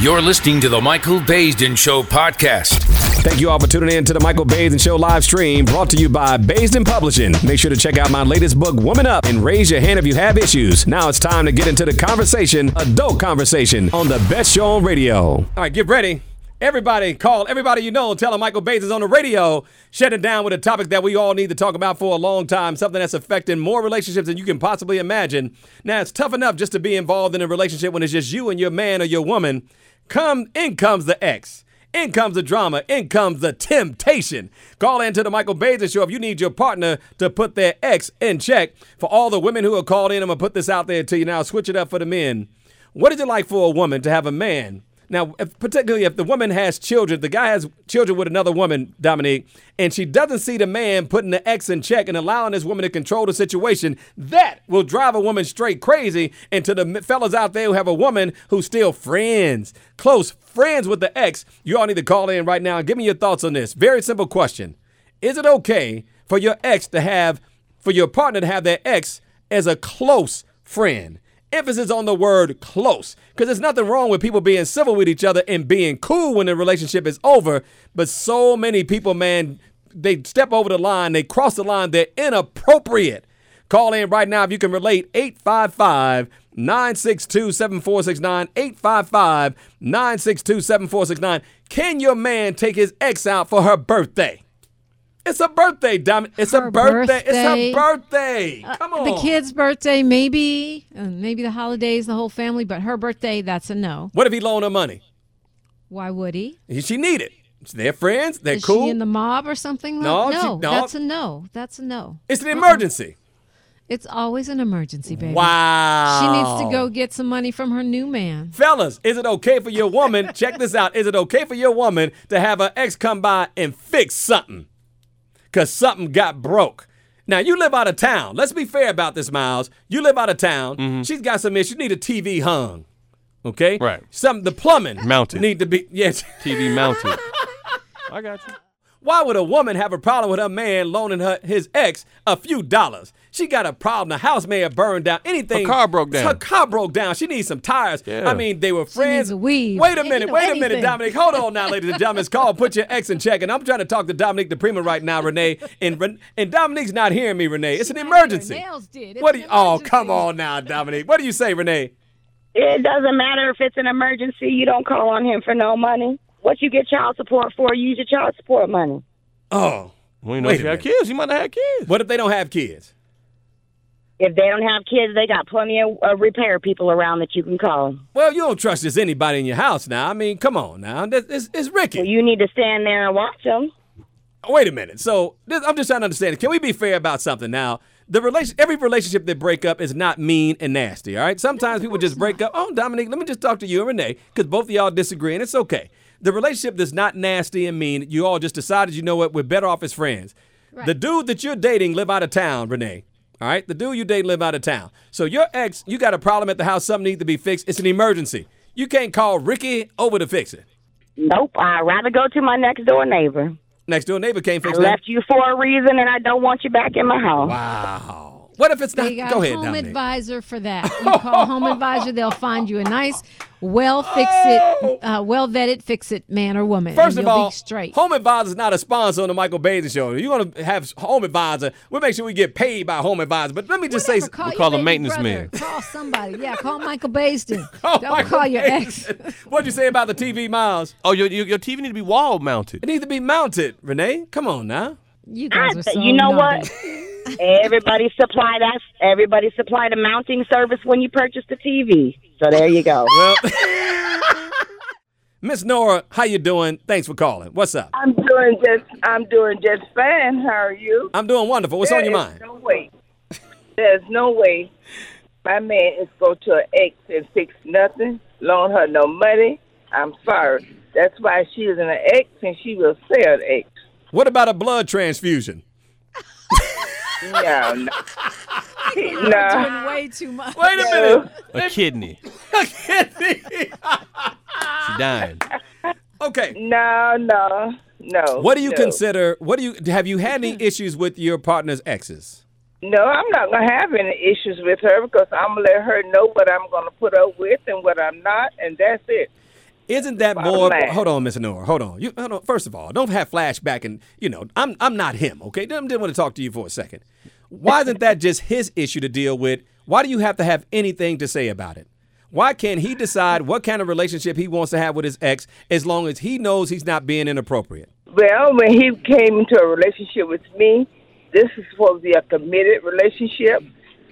You're listening to the Michael Baisden Show podcast. Thank you all for tuning in to the Michael Baisden Show live stream brought to you by Baisden Publishing. Make sure to check out my latest book, Woman Up, and raise your hand if you have issues. Now it's time to get into the conversation, adult conversation, on the best show on radio. All right, get ready. Everybody call everybody you know, tell them Michael Baisden is on the radio, shut it down with a topic that we all need to talk about for a long time, something that's affecting more relationships than you can possibly imagine. Now, it's tough enough just to be involved in a relationship when it's just you and your man or your woman. Come, in comes the ex. In comes the drama. In comes the temptation. Call in to the Michael Baisden Show if you need your partner to put their ex in check. For all the women who are called in, I'm to put this out there to you now. Switch it up for the men. What is it like for a woman to have a man now, if, particularly if the woman has children, the guy has children with another woman, Dominique, and she doesn't see the man putting the ex in check and allowing this woman to control the situation, that will drive a woman straight crazy. And to the fellas out there who have a woman who's still friends, close friends with the ex, you all need to call in right now and give me your thoughts on this. Very simple question. Is it okay for your ex to have, for your partner to have their ex as a close friend? Emphasis on the word close because there's nothing wrong with people being civil with each other and being cool when the relationship is over but so many people man they step over the line they cross the line they're inappropriate. Call in right now if you can relate 855 962 7469 855 962 7469 can your man take his ex out for her birthday it's a birthday, damn it. It's Her a birthday. birthday. It's her birthday. Come on. The kid's birthday, maybe, uh, maybe the holidays, the whole family, but her birthday, that's a no. What if he loaned her money? Why would he? She need it. They're friends. They're Is cool. she in the mob or something? No, no, she- no. that's a no. That's a no. it's an emergency. It's always an emergency, baby. Wow. She needs to go get some money from her new man. Fellas, is it okay for your woman? check this out. Is it okay for your woman to have her ex come by and fix something? Because something got broke. Now, you live out of town. Let's be fair about this, Miles. You live out of town. Mm-hmm. She's got some issues. You need a TV hung. Okay? Right. Some the plumbing Mounted. need to be yes. TV mounted. I got you. Why would a woman have a problem with her man loaning her his ex a few dollars? She got a problem. The house may have burned down. Anything. Her car broke down. Her car broke down. She needs some tires. Yeah. I mean, they were friends. needs a weave. Wait a minute. know, wait a minute, anything. Dominique. Hold on now, ladies and gentlemen. It's called Put Your Ex in Check. And I'm trying to talk to Dominique DiPrima right now, Renee. And Ren- and Dominique's not hearing me, Renee. It's an emergency. nails did. It's What do an you, oh, come on now, Dominique. What do you say, Renee? It doesn't matter if it's an emergency. You don't call on him for no money. What you get child support for? Use your child support money. Oh. We didn't know Wait if you had minute. kids. You might have kids. What if they don't have kids? If they don't have kids, they got plenty of uh, repair people around that you can call. Well, you don't trust just anybody in your house now. I mean, come on now. This- It's, it's Ricky. Well, you need to stand there and watch them. Wait a minute. So this, I'm just trying to understand. Can we be fair about something now? The relation, every relationship that break up is not mean and nasty. All right. Sometimes people just break up. Oh, Dominique, let me just talk to you and Renee because both of y'all disagree, and it's okay. The relationship that's not nasty and mean. You all just decided, you know what, we're better off as friends. The dude that you're dating live out of town, Renee. All right. The dude you date live out of town. So your ex, you got a problem at the house. Something needs to be fixed. It's an emergency. You can't call Ricky over to fix it. Nope. I'd rather go to my next door neighbor. Next door neighbor can't I fix that. left you for a reason, and I don't want you back in my house. Wow. What if it's not? They got Go a ahead, home Dominique. advisor for that. You call home advisor, they'll find you a nice, well fix it, uh, well vetted fix it man or woman. Oh! First of all, straight. Home Advisor is not a sponsor on the Michael Baisden Show. You're going to have Home Advisor. We'll make sure we get paid by Home Advisor. But let me just Whatever, say, call, We call him baby maintenance brother. man. Call somebody. Yeah, call Michael Baisden. Oh, Don't Michael call your ex. What'd you say about the TV, Miles? Oh, your, your, your TV need to be wall mounted. It needs to be mounted, Renee. Come on now. You guys are so you know naughty. what? Everybody supply that. Everybody supply the mounting service when you purchase the TV. So there you go. Well, Miss Nora, how you doing? Thanks for calling. What's up? I'm doing just I'm doing just fine. How are you? I'm doing wonderful. What's on your There is mind? No way. There's no way my man is go to an ex and fix nothing, loan her no money. I'm sorry. That's why she is an ex and she will sell the ex. What about a blood transfusion? No, no. You're no. doing way too much. Wait a minute. A kidney. A kidney. she dying. okay. No, no, no. What do you no. consider? What do you have you had any issues with your partner's exes? No, I'm not gonna have any issues with her because I'm gonna let her know what I'm gonna put up with and what I'm not, and that's it. Isn't that more? Hold on, Miss Honora. Hold on. You hold on. First of all, don't have flashback and you know I'm I'm not him. Okay, didn't, didn't want to talk to you for a second. Why isn't that just his issue to deal with? Why do you have to have anything to say about it? Why can't he decide what kind of relationship he wants to have with his ex as long as he knows he's not being inappropriate? Well, when he came into a relationship with me, this is supposed to be a committed relationship,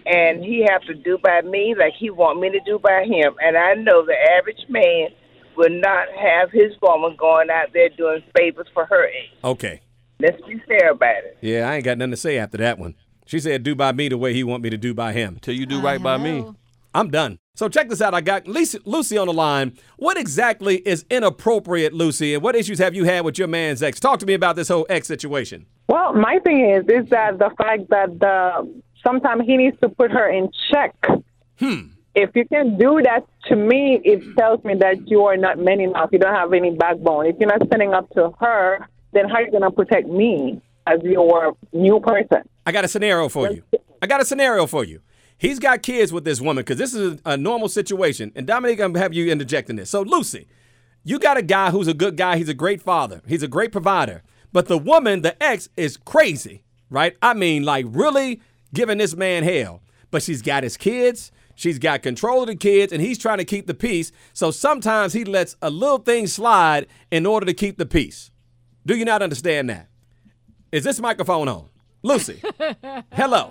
and he have to do by me like he want me to do by him. And I know the average man will not have his woman going out there doing favors for her ex. Okay. Let's be fair about it. Yeah, I ain't got nothing to say after that one. She said, "Do by me the way he want me to do by him." Till you do right by me. I'm done. So check this out. I got Lucy, Lucy on the line. What exactly is inappropriate, Lucy, and what issues have you had with your man's ex? Talk to me about this whole ex situation. Well, my thing is is that the fact that the sometimes he needs to put her in check. Hmm. If you can do that to me, it tells me that you are not man enough. You don't have any backbone. If you're not standing up to her, then how are you gonna protect me as your new person? I got a scenario for you. I got a scenario for you. He's got kids with this woman because this is a, normal situation. And Dominique, I'm have you interjecting this. So, Lucy, you got a guy who's a good guy. He's a great father. He's a great provider. But the woman, the ex, is crazy, right? I mean, like really giving this man hell. But she's got his kids. She's got control of the kids, and he's trying to keep the peace. So sometimes he lets a little thing slide in order to keep the peace. Do you not understand that? Is this microphone on? Lucy, hello.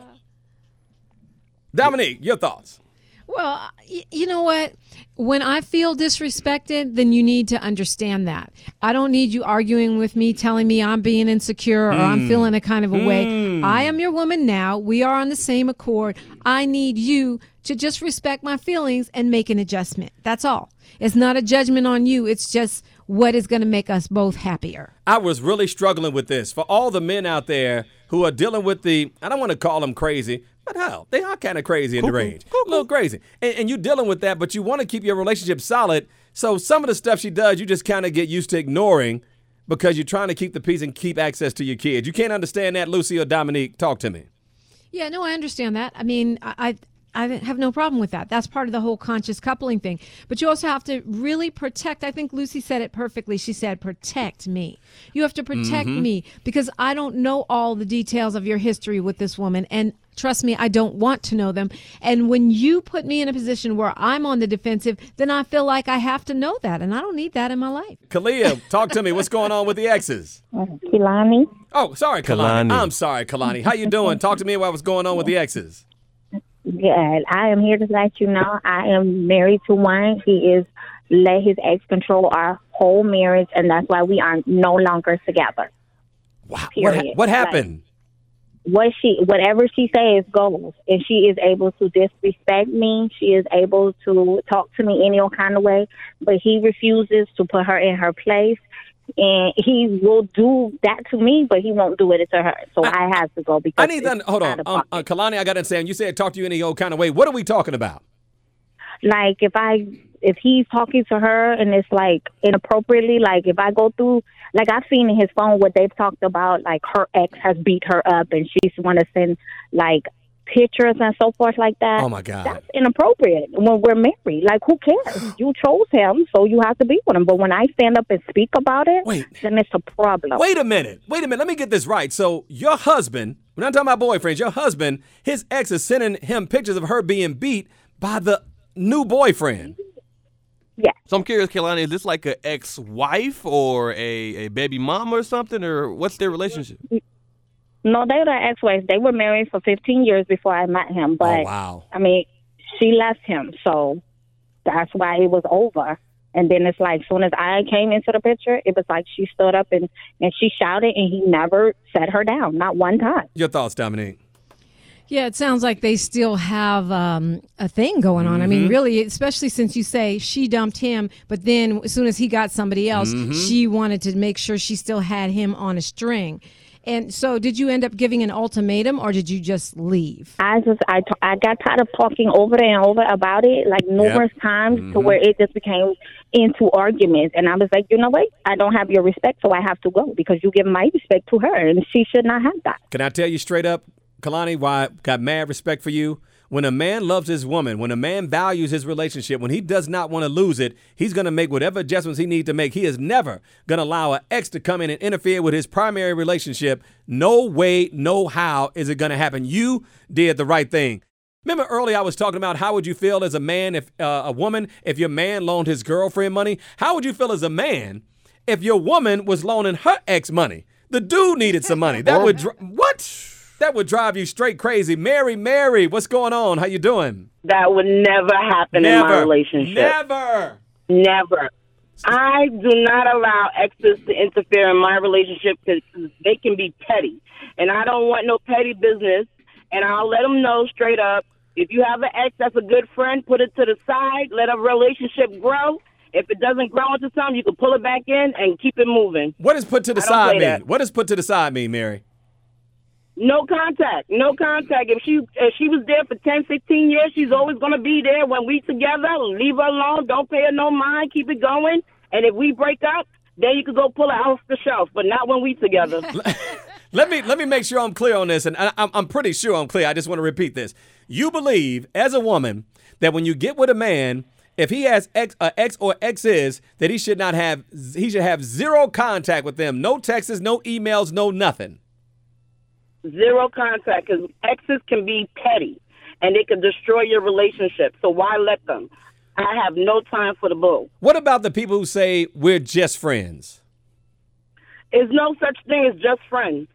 Dominique, your thoughts. Well, uh, you know what? When I feel disrespected, then you need to understand that. I don't need you arguing with me, telling me I'm being insecure or I'm hmm. feeling a kind of a way. Hmm. I am your woman now. We are on the same accord. I need you to just respect my feelings and make an adjustment. That's all. It's not a judgment on you. It's just what is going to make us both happier. I was really struggling with this. For all the men out there who are dealing with the, I don't want to call them crazy, but hell, they are kind of crazy in the range. A little crazy. And, and you're dealing with that, but you want to keep your relationship solid. So some of the stuff she does, you just kind of get used to ignoring because you're trying to keep the peace and keep access to your kids. You can't understand that, Lucy or Dominique. Talk to me. Yeah, no, I understand that. I mean, I, I I have no problem with that. That's part of the whole conscious coupling thing. But you also have to really protect. I think Lucy said it perfectly. She said, "Protect me." You have to protect mm-hmm. me because I don't know all the details of your history with this woman, and trust me, I don't want to know them. And when you put me in a position where I'm on the defensive, then I feel like I have to know that, and I don't need that in my life. Kalia, talk to me. What's going on with the exes? Uh, Kilani. Oh, sorry, Kalani. Kalani. I'm sorry, Kalani. How you doing? Talk to me about what's going on with the exes. Good. I am here to let you know I am married to one. He is let his ex control our whole marriage, and that's why we are no longer together. Wow. What, ha- Period. what happened? What she, whatever she says goes, and she is able to disrespect me. She is able to talk to me any old kind of way, but he refuses to put her in her place. And he will do that to me, but he won't do it to her. So I, have to go because I need to hold on, um, uh. Kalani. I got to understand. You said talk to you any old kind of way. What are we talking about? like if I if he's talking to her and it's like inappropriately, like if I go through like I've seen in his phone what they've talked about, like her ex has beat her up and she's want to send like pictures and so forth like that. Oh, my God. That's inappropriate when we're married. Like who cares? You chose him, so you have to be with him. But when I stand up and speak about it, Wait. then it's a problem. Wait a minute. Wait a minute. Let me get this right. So your husband, we're not talking about boyfriends. Your husband, his ex is sending him pictures of her being beat by the new boyfriend. Yeah. So I'm curious, Kelani, is this like an ex-wife or a, a baby mama or something, or what's their relationship? No, they were ex-wives. They were married for 15 years before I met him. But oh wow. I mean, she left him, so that's why it was over. And then it's like, soon as I came into the picture, it was like she stood up and and she shouted, and he never set her down, not one time. Your thoughts, Dominique? Yeah, it sounds like they still have um, a thing going on. I mean, really, especially since you say she dumped him, but then as soon as he got somebody else, she wanted to make sure she still had him on a string. And so, did you end up giving an ultimatum, or did you just leave? I just I t- I got tired of talking over and over about it like numerous times to mm-hmm. where it just became into arguments. And I was like, you know what? I don't have your respect, so I have to go because you give my respect to her, and she should not have that. Can I tell you straight up, Kalani, why I got mad respect for you? When a man loves his woman, when a man values his relationship, when he does not want to lose it, he's going to make whatever adjustments he needs to make. He is never going to allow an ex to come in and interfere with his primary relationship. No way, no how is it going to happen. You did the right thing. Remember earlier I was talking about how would you feel as a man if uh, a woman if your man loaned his girlfriend money? How would you feel as a man if your woman was loaning her ex money? The dude needed some money. That would dr- what? That would drive you straight crazy. Mary, Mary, what's going on? How you doing? That would never happen in my relationship. Never. Never. I do not allow exes to interfere in my relationship because they can be petty, and I don't want no petty business. And I'll let them know straight up if you have an ex that's a good friend, put it to the side, let a relationship grow. If it doesn't grow into something, you can pull it back in and keep it moving. What does put to the side mean? that. What does put to the side mean, Mary? No contact. No contact. If she if she was there for 10, 15 years, she's always to be there when we together. Leave her alone. Don't pay her no mind. Keep it going. And if we break up, then you could go pull her off the shelf, but not when we together. Let me let me make sure I'm clear on this, and I, I'm, I'm pretty sure I'm clear. I just want to repeat this. You believe, as a woman, that when you get with a man, if he has ex, uh, ex or exes, that he should not have he should have zero contact with them, no texts, no emails, no nothing. Zero contact because exes can be petty and they can destroy your relationship. So why let them? I have no time for the bull. What about the people who say we're just friends? There's no such thing as just friends.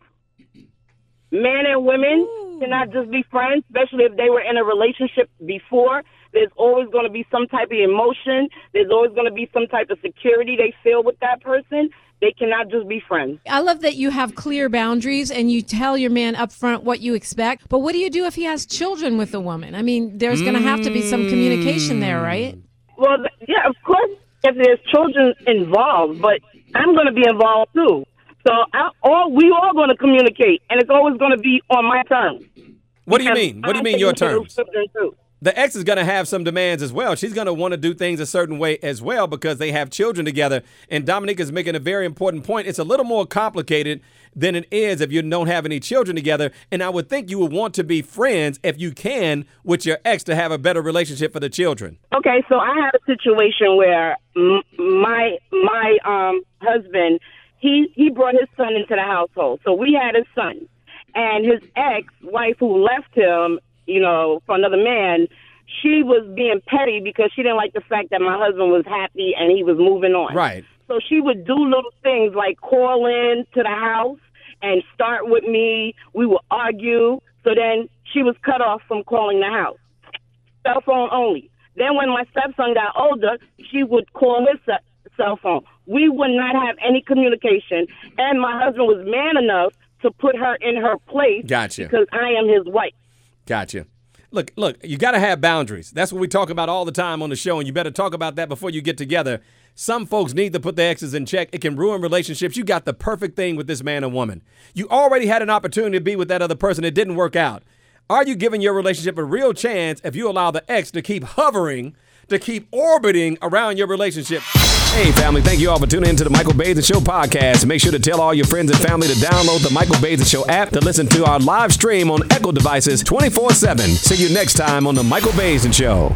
Men and women cannot just be friends, especially if they were in a relationship before. There's always going to be some type of emotion. There's always going to be some type of security they feel with that person. They cannot just be friends. I love that you have clear boundaries and you tell your man up front what you expect. But what do you do if he has children with a woman? I mean, there's going to have to be some communication there, mm. right? Well, yeah, of course, if there's children involved, but I'm going to be involved too. So I, all we all going to communicate, and it's always going to be on my terms. What do you mean? What do you mean your taking care of terms? The ex is going to have some demands as well. She's going to want to do things a certain way as well because they have children together. And Dominique is making a very important point. It's a little more complicated than it is if you don't have any children together. And I would think you would want to be friends if you can with your ex to have a better relationship for the children. Okay, so I had a situation where my my um husband he he brought his son into the household. So we had a son, and his ex wife who left him, you know, for another man. She was being petty because she didn't like the fact that my husband was happy and he was moving on. Right. So she would do little things like call in to the house and start with me. We would argue. So then she was cut off from calling the house cell phone only. Then when my stepson got older, she would call his ce- cell phone. We would not have any communication, and my husband was man enough to put her in her place Gotcha. because I am his wife. Gotcha. Look, look, you got to have boundaries. That's what we talk about all the time on the show, and you better talk about that before you get together. Some folks need to put their exes in check. It can ruin relationships. You got the perfect thing with this man and woman. You already had an opportunity to be with that other person. It didn't work out. Are you giving your relationship a real chance if you allow the ex to keep hovering, to keep orbiting around your relationship? Hey, family, thank you all for tuning in to the Michael Baisden Show podcast. Make sure to tell all your friends and family to download the Michael Baisden Show app to listen to our live stream on Echo devices 24 7. See you next time on the Michael Baisden Show.